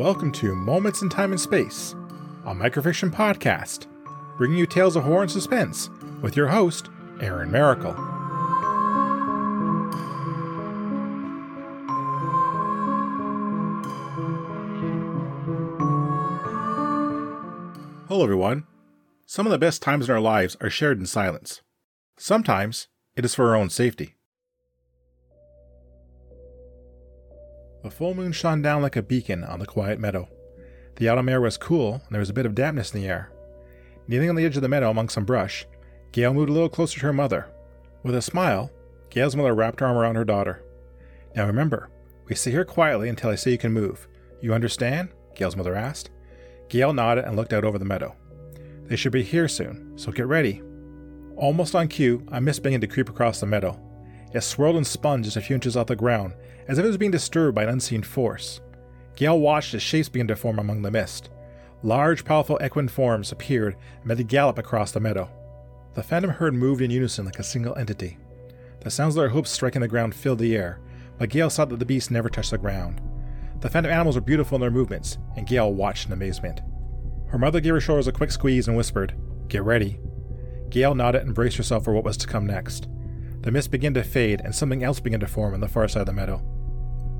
Welcome to Moments in Time and Space, a microfiction podcast, bringing you tales of horror and suspense with your host, Aaron Maracle. Hello, everyone. Some of the best times in our lives are shared in silence. Sometimes it is for our own safety. The full moon shone down like a beacon on the quiet meadow. The autumn air was cool, and there was a bit of dampness in the air. Kneeling on the edge of the meadow among some brush, Gail moved a little closer to her mother. With a smile, Gail's mother wrapped her arm around her daughter. Now remember, we sit here quietly until I say you can move. You understand? Gail's mother asked. Gail nodded and looked out over the meadow. They should be here soon, so get ready. Almost on cue, a mist began to creep across the meadow. It swirled and spun just a few inches off the ground, as if it was being disturbed by an unseen force. Gail watched as shapes began to form among the mist. Large, powerful equine forms appeared and made a gallop across the meadow. The phantom herd moved in unison like a single entity. The sounds of their hoofs striking the ground filled the air, but Gail saw that the beasts never touched the ground. The phantom animals were beautiful in their movements, and Gail watched in amazement. Her mother gave her shoulders a quick squeeze and whispered, Get ready. Gail nodded and braced herself for what was to come next. The mist began to fade, and something else began to form on the far side of the meadow.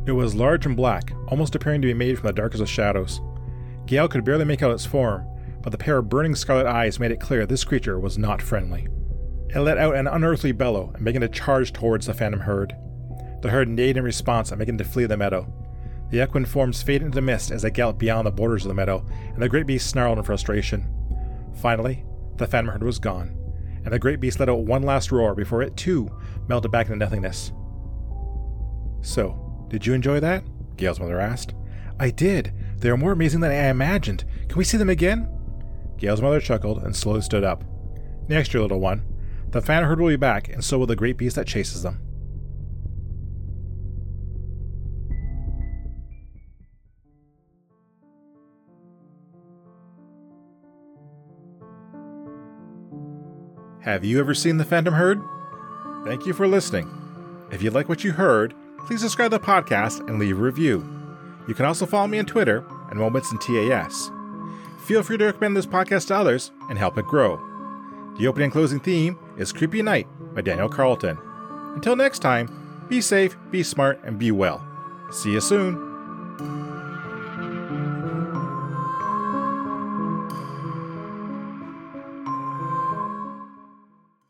It was large and black, almost appearing to be made from the darkest of shadows. Gail could barely make out its form, but the pair of burning scarlet eyes made it clear this creature was not friendly. It let out an unearthly bellow and began to charge towards the phantom herd. The herd neighed in response and began to flee the meadow. The equine forms faded into the mist as they galloped beyond the borders of the meadow, and the great beast snarled in frustration. Finally, the phantom herd was gone, and the great beast let out one last roar before it too melted back into nothingness. So, did you enjoy that? Gail's mother asked. I did. They are more amazing than I imagined. Can we see them again? Gail's mother chuckled and slowly stood up. Next year, little one. The fan herd will be back, and so will the great beast that chases them. Have you ever seen the Phantom Herd? Thank you for listening. If you like what you heard, please subscribe to the podcast and leave a review. You can also follow me on Twitter and Moments in TAS. Feel free to recommend this podcast to others and help it grow. The opening and closing theme is Creepy Night by Daniel Carlton. Until next time, be safe, be smart, and be well. See you soon.